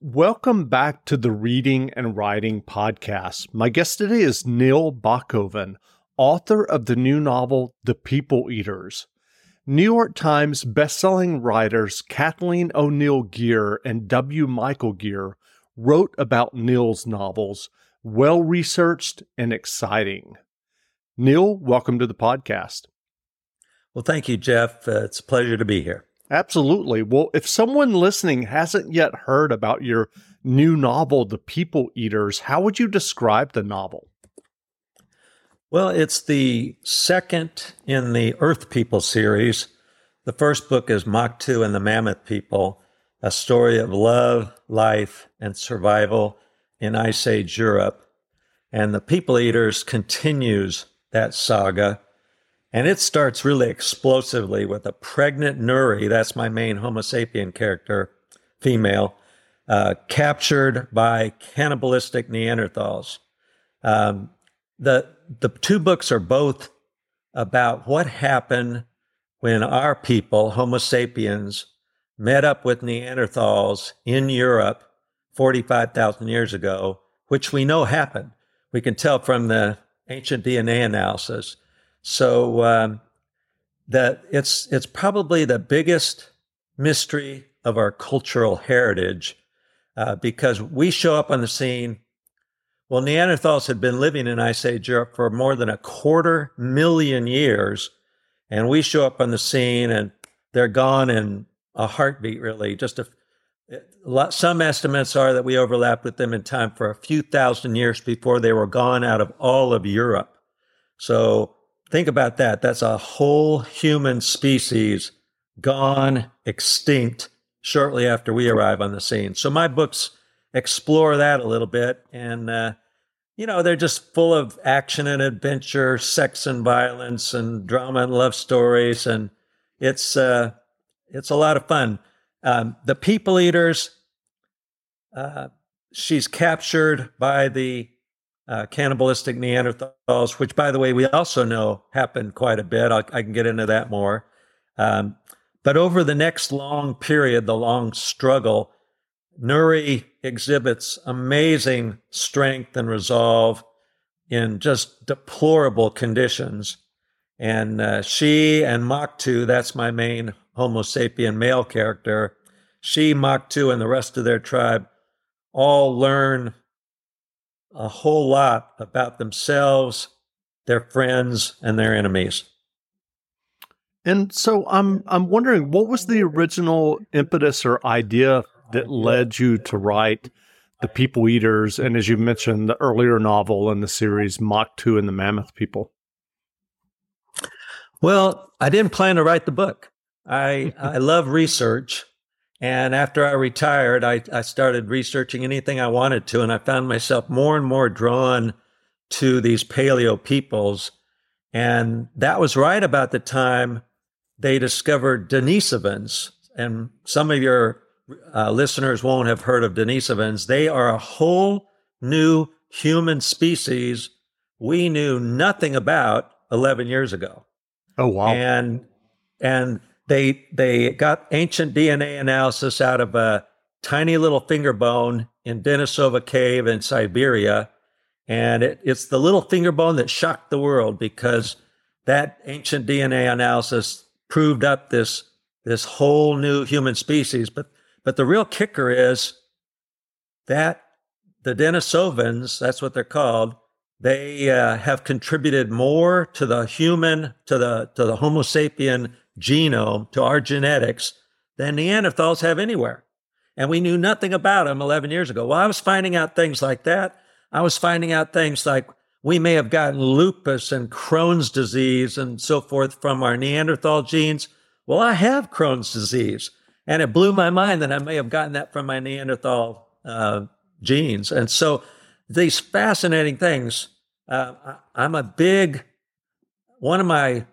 Welcome back to the Reading and Writing Podcast. My guest today is Neil Bockoven, author of the new novel, The People Eaters. New York Times bestselling writers Kathleen O'Neill Gear and W. Michael Gear wrote about Neil's novels, well researched and exciting. Neil, welcome to the podcast. Well, thank you, Jeff. Uh, it's a pleasure to be here. Absolutely. Well, if someone listening hasn't yet heard about your new novel, The People Eaters, how would you describe the novel? Well, it's the second in the Earth People series. The first book is Maktu and the Mammoth People, a story of love, life, and survival in Ice Age Europe. And The People Eaters continues that saga and it starts really explosively with a pregnant Nuri, that's my main Homo sapien character, female, uh, captured by cannibalistic Neanderthals. Um, the, the two books are both about what happened when our people, Homo sapiens, met up with Neanderthals in Europe 45,000 years ago, which we know happened. We can tell from the ancient DNA analysis. So um, that it's it's probably the biggest mystery of our cultural heritage uh, because we show up on the scene. Well, Neanderthals had been living in Ice Age Europe for more than a quarter million years, and we show up on the scene and they're gone in a heartbeat. Really, just a, a lot, some estimates are that we overlapped with them in time for a few thousand years before they were gone out of all of Europe. So Think about that. That's a whole human species gone extinct shortly after we arrive on the scene. So my books explore that a little bit. And, uh, you know, they're just full of action and adventure, sex and violence and drama and love stories. And it's, uh, it's a lot of fun. Um, the people eaters, uh, she's captured by the uh, cannibalistic Neanderthals, which, by the way, we also know happened quite a bit. I'll, i can get into that more. Um, but over the next long period, the long struggle, Nuri exhibits amazing strength and resolve in just deplorable conditions. And uh, she and Maktu, that's my main Homo sapien male character, she, Maktu, and the rest of their tribe all learn a whole lot about themselves, their friends, and their enemies. And so I'm I'm wondering what was the original impetus or idea that led you to write The People Eaters and as you mentioned the earlier novel in the series Maktu and the Mammoth People? Well, I didn't plan to write the book. I I love research and after I retired, I, I started researching anything I wanted to, and I found myself more and more drawn to these paleo peoples. And that was right about the time they discovered Denisovans. And some of your uh, listeners won't have heard of Denisovans. They are a whole new human species we knew nothing about 11 years ago. Oh, wow. And, and they they got ancient DNA analysis out of a tiny little finger bone in Denisova Cave in Siberia, and it, it's the little finger bone that shocked the world because that ancient DNA analysis proved up this this whole new human species. But but the real kicker is that the Denisovans, that's what they're called, they uh, have contributed more to the human to the to the Homo sapien genome, to our genetics, than Neanderthals have anywhere. And we knew nothing about them 11 years ago. Well, I was finding out things like that. I was finding out things like we may have gotten lupus and Crohn's disease and so forth from our Neanderthal genes. Well, I have Crohn's disease. And it blew my mind that I may have gotten that from my Neanderthal uh, genes. And so these fascinating things. Uh, I'm a big, one of my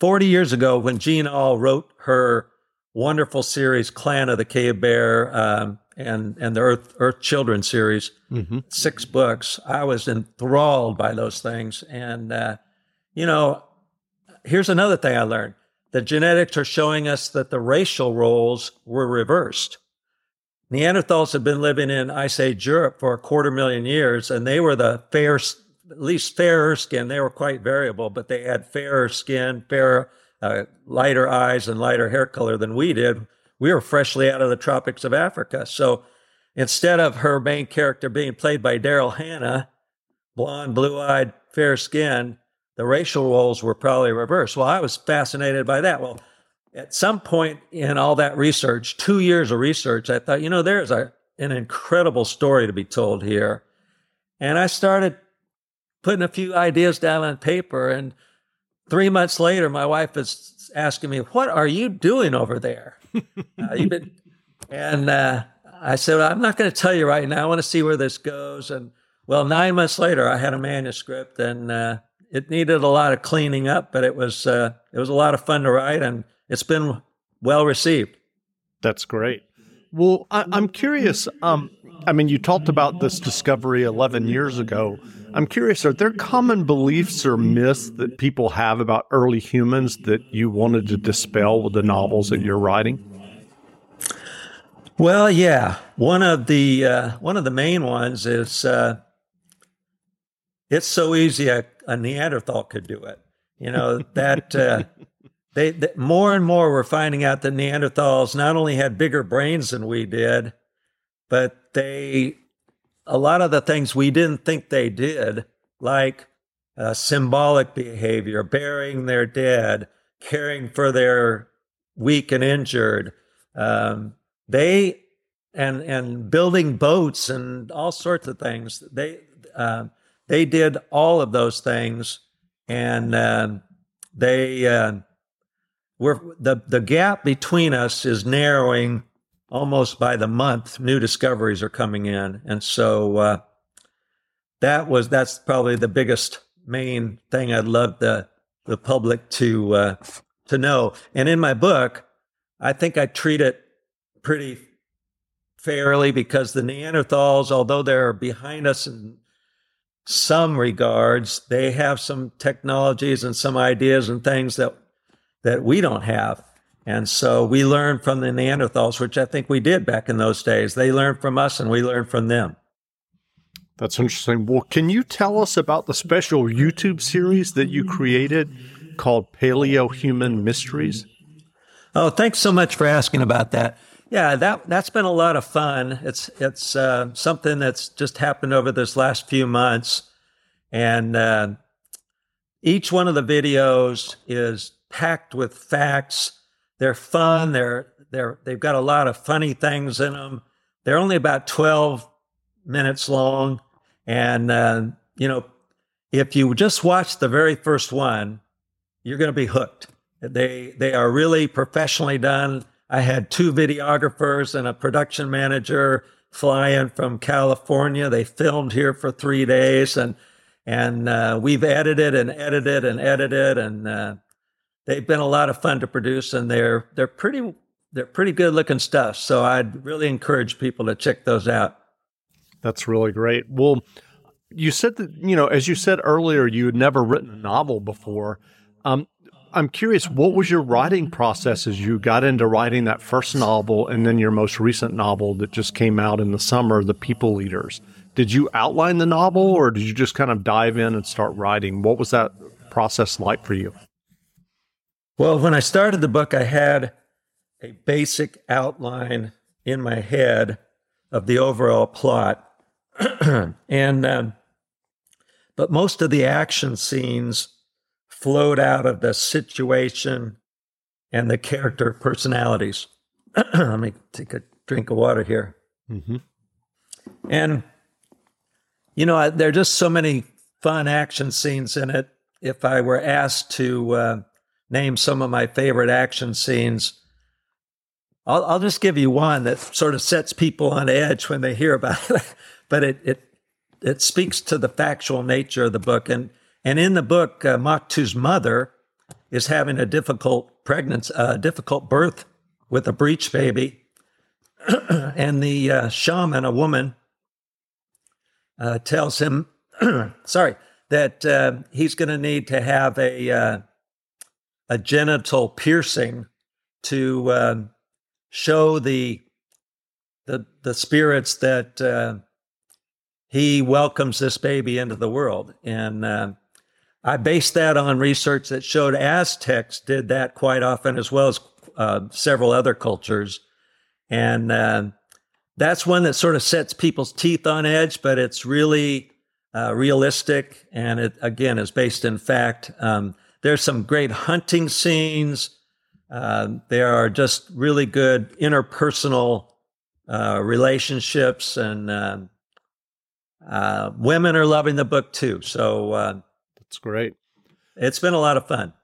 40 years ago, when Jean Auel wrote her wonderful series, Clan of the Cave Bear, um, and and the Earth Earth Children series, mm-hmm. six books. I was enthralled by those things, and uh, you know, here's another thing I learned: the genetics are showing us that the racial roles were reversed. Neanderthals had been living in Ice Age Europe for a quarter million years, and they were the fair, at least fairer skin. They were quite variable, but they had fairer skin, fairer, uh, lighter eyes, and lighter hair color than we did. We were freshly out of the tropics of Africa. So instead of her main character being played by Daryl Hannah, blonde, blue eyed, fair skin, the racial roles were probably reversed. Well, I was fascinated by that. Well, at some point in all that research, two years of research, I thought, you know, there's a, an incredible story to be told here. And I started putting a few ideas down on paper. And three months later, my wife is asking me, What are you doing over there? uh, been, and uh, I said, well, I'm not going to tell you right now. I want to see where this goes. And well, nine months later, I had a manuscript and uh, it needed a lot of cleaning up, but it was, uh, it was a lot of fun to write. And it's been well received. That's great. Well, I, am curious. Um, I mean, you talked about this discovery 11 years ago. I'm curious, are there common beliefs or myths that people have about early humans that you wanted to dispel with the novels that you're writing? Well, yeah. One of the uh, one of the main ones is uh, it's so easy a, a Neanderthal could do it. You know that uh, they, they, more and more we're finding out that Neanderthals not only had bigger brains than we did, but they a lot of the things we didn't think they did, like uh, symbolic behavior, burying their dead, caring for their weak and injured, um, they and and building boats and all sorts of things. They uh, they did all of those things, and uh, they uh, we're the the gap between us is narrowing almost by the month. New discoveries are coming in, and so uh, that was that's probably the biggest main thing I'd love the the public to uh, to know. And in my book, I think I treat it pretty fairly because the Neanderthals, although they're behind us in some regards, they have some technologies and some ideas and things that that we don't have. And so we learned from the Neanderthals, which I think we did back in those days. They learned from us and we learned from them. That's interesting. Well, can you tell us about the special YouTube series that you created called Paleo Human Mysteries? Oh, thanks so much for asking about that. Yeah, that that's been a lot of fun. It's it's uh, something that's just happened over this last few months, and uh, each one of the videos is packed with facts. They're fun. They're they're they've got a lot of funny things in them. They're only about twelve minutes long, and uh, you know, if you just watch the very first one, you're going to be hooked. They they are really professionally done. I had two videographers and a production manager fly in from California. They filmed here for three days, and and uh, we've edited and edited and edited, and uh, they've been a lot of fun to produce, and they're they're pretty they're pretty good looking stuff. So I'd really encourage people to check those out. That's really great. Well, you said that you know, as you said earlier, you had never written a novel before. Um, I'm curious, what was your writing process as you got into writing that first novel and then your most recent novel that just came out in the summer, The People Eaters? Did you outline the novel or did you just kind of dive in and start writing? What was that process like for you? Well, when I started the book, I had a basic outline in my head of the overall plot. and, um, but most of the action scenes flowed out of the situation and the character personalities. Let me take a drink of water here. Mm-hmm. And, you know, there are just so many fun action scenes in it. If I were asked to uh, name some of my favorite action scenes. I'll, I'll just give you one that sort of sets people on edge when they hear about it, but it, it it speaks to the factual nature of the book. And and in the book, uh, Maktu's mother is having a difficult pregnancy, uh, difficult birth with a breech baby, and the uh, shaman, a woman, uh, tells him, sorry, that uh, he's going to need to have a uh, a genital piercing to um, show the the the spirits that uh, he welcomes this baby into the world. And uh, I based that on research that showed Aztecs did that quite often, as well as uh, several other cultures. And uh, that's one that sort of sets people's teeth on edge, but it's really uh, realistic. And it, again, is based in fact. Um, there's some great hunting scenes. Uh, there are just really good interpersonal uh, relationships, and uh, uh, women are loving the book too. So uh, that's great. It's been a lot of fun.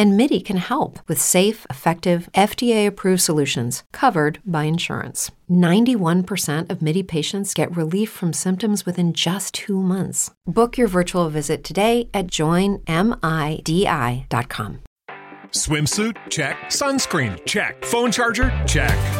And MIDI can help with safe, effective, FDA approved solutions covered by insurance. 91% of MIDI patients get relief from symptoms within just two months. Book your virtual visit today at joinmidi.com. Swimsuit? Check. Sunscreen? Check. Phone charger? Check.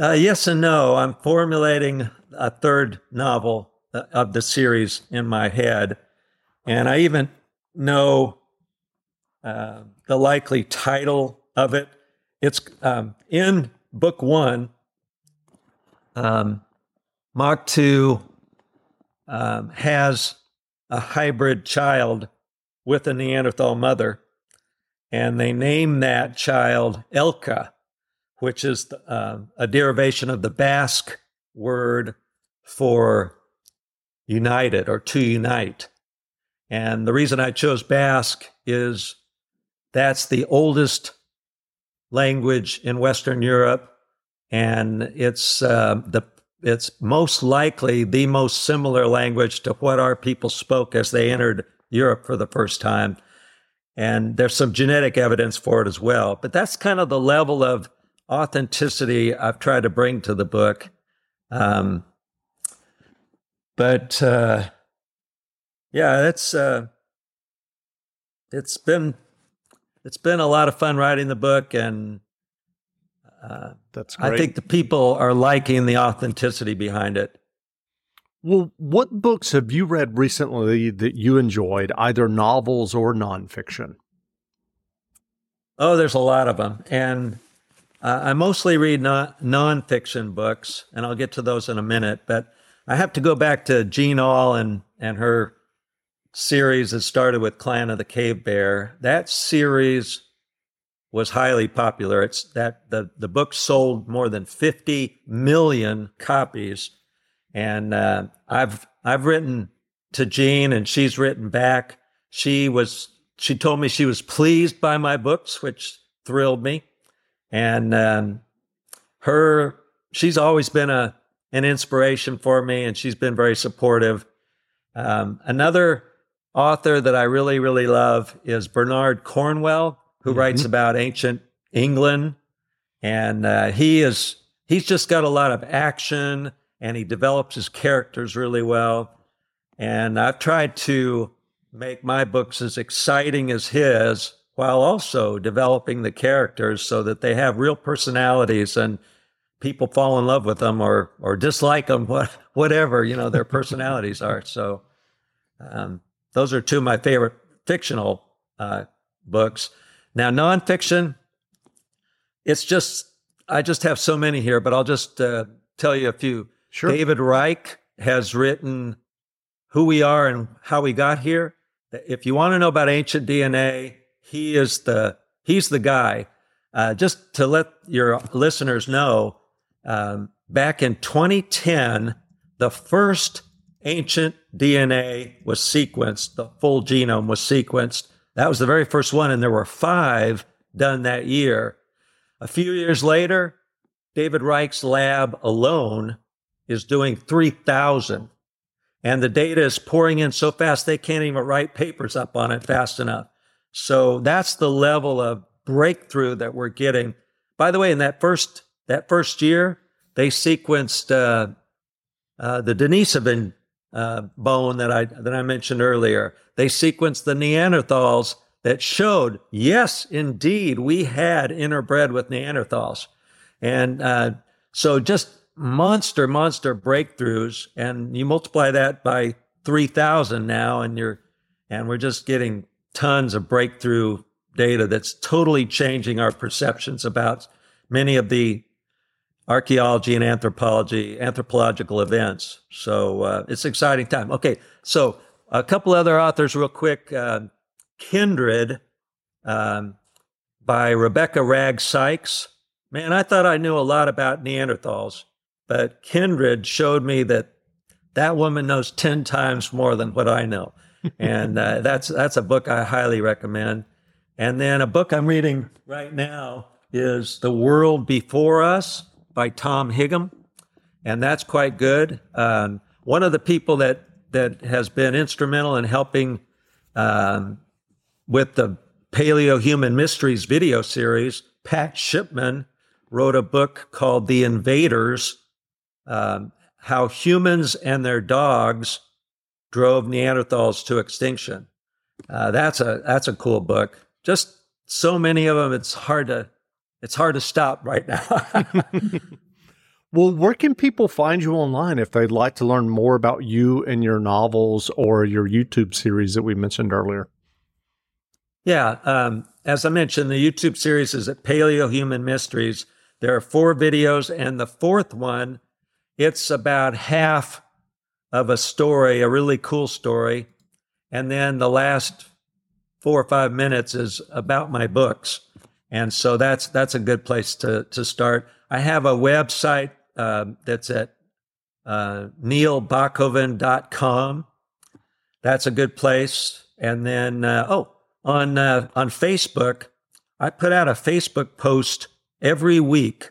Uh, yes and no. I'm formulating a third novel uh, of the series in my head. And I even know uh, the likely title of it. It's um, in book one. Um, Maktu um, has a hybrid child with a Neanderthal mother, and they name that child Elka which is uh, a derivation of the Basque word for united or to unite. And the reason I chose Basque is that's the oldest language in Western Europe, and it's uh, the it's most likely the most similar language to what our people spoke as they entered Europe for the first time. And there's some genetic evidence for it as well. But that's kind of the level of authenticity I've tried to bring to the book. Um, but uh, yeah, it's uh, it's been it's been a lot of fun writing the book, and uh, that's great. I think the people are liking the authenticity behind it. Well, what books have you read recently that you enjoyed, either novels or nonfiction? Oh, there's a lot of them, and uh, I mostly read non- nonfiction books, and I'll get to those in a minute. But I have to go back to Jean Auel and and her series that started with Clan of the Cave Bear. That series was highly popular. It's that the the book sold more than 50 million copies, and uh, I've I've written to Jean, and she's written back. She was she told me she was pleased by my books, which thrilled me and um, her she's always been a an inspiration for me, and she's been very supportive. Um, another author that I really really love is Bernard Cornwell, who mm-hmm. writes about ancient England, and uh, he is he's just got a lot of action and he develops his characters really well. And I've tried to make my books as exciting as his while also developing the characters so that they have real personalities and people fall in love with them or or dislike them what, whatever you know their personalities are. So um, those are two of my favorite fictional uh, books. Now nonfiction it's just i just have so many here but i'll just uh, tell you a few. Sure. david reich has written who we are and how we got here. If you want to know about ancient dna he is the he's the guy. Uh, just to let your listeners know, um, back in 2010, the first ancient DNA was sequenced. The full genome was sequenced. That was the very first one, and there were five done that year. A few years later, David Reich's lab alone is doing 3,000. And the data is pouring in so fast they can't even write papers up on it fast enough. So that's the level of breakthrough that we're getting. By the way, in that first that first year, they sequenced uh, uh, the Denisovan uh, bone that I that I mentioned earlier. They sequenced the Neanderthals that showed, yes, indeed, we had interbred with Neanderthals, and uh, so just monster, monster breakthroughs. And you multiply that by three thousand now, and you're and we're just getting tons of breakthrough data that's totally changing our perceptions about many of the archaeology and anthropology, anthropological events. So uh, it's an exciting time. Okay, so a couple other authors, real quick. Uh, Kindred um, by Rebecca Wragg Sykes. Man, I thought I knew a lot about Neanderthals, but Kindred showed me that that woman knows 10 times more than what I know and uh, that's that's a book I highly recommend. And then a book I'm reading right now is The World Before Us by Tom Higham, and that's quite good. Um, one of the people that that has been instrumental in helping um, with the Paleo Human Mysteries video series, Pat Shipman wrote a book called The Invaders um, How Humans and Their Dogs drove Neanderthals to extinction. Uh, that's a that's a cool book. Just so many of them. It's hard to it's hard to stop right now. well, where can people find you online if they'd like to learn more about you and your novels or your YouTube series that we mentioned earlier? Yeah, um, as I mentioned, the YouTube series is at Paleo Human Mysteries. There are four videos, and the fourth one, it's about half of a story, a really cool story. And then the last four or five minutes is about my books. And so that's that's a good place to to start. I have a website uh, that's at uh, neilbockoven.com. That's a good place. And then uh, oh, on uh, on Facebook, I put out a Facebook post every week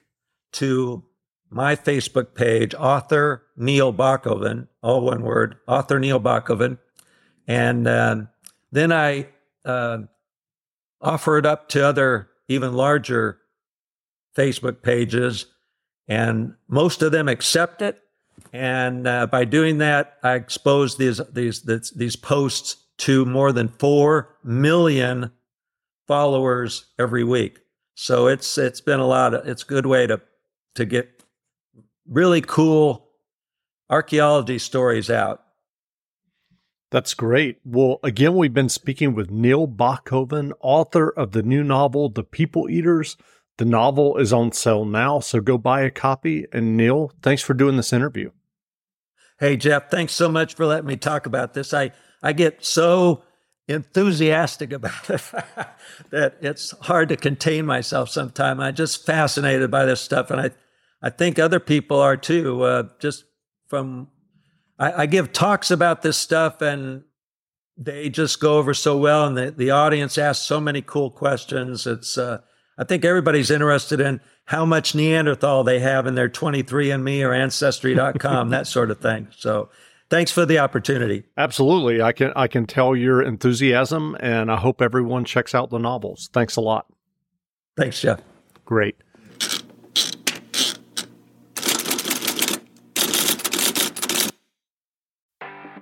to my Facebook page, author Neil Bockoven, all one word, author Neil Bockoven. And um, then I uh, offer it up to other, even larger Facebook pages, and most of them accept it. And uh, by doing that, I expose these, these, these, these posts to more than 4 million followers every week. So it's, it's been a lot of, it's a good way to, to get really cool archaeology stories out. That's great. Well, again, we've been speaking with Neil Bockoven, author of the new novel, The People Eaters. The novel is on sale now, so go buy a copy. And Neil, thanks for doing this interview. Hey, Jeff, thanks so much for letting me talk about this. I, I get so enthusiastic about it that it's hard to contain myself sometimes. I'm just fascinated by this stuff. And I, I think other people are too. Uh, just from, I, I, give talks about this stuff and they just go over so well, and the, the audience asks so many cool questions. It's, uh, I think everybody's interested in how much Neanderthal they have in their 23andMe or Ancestry.com, that sort of thing. So, thanks for the opportunity. Absolutely, I can I can tell your enthusiasm, and I hope everyone checks out the novels. Thanks a lot. Thanks, Jeff. Great.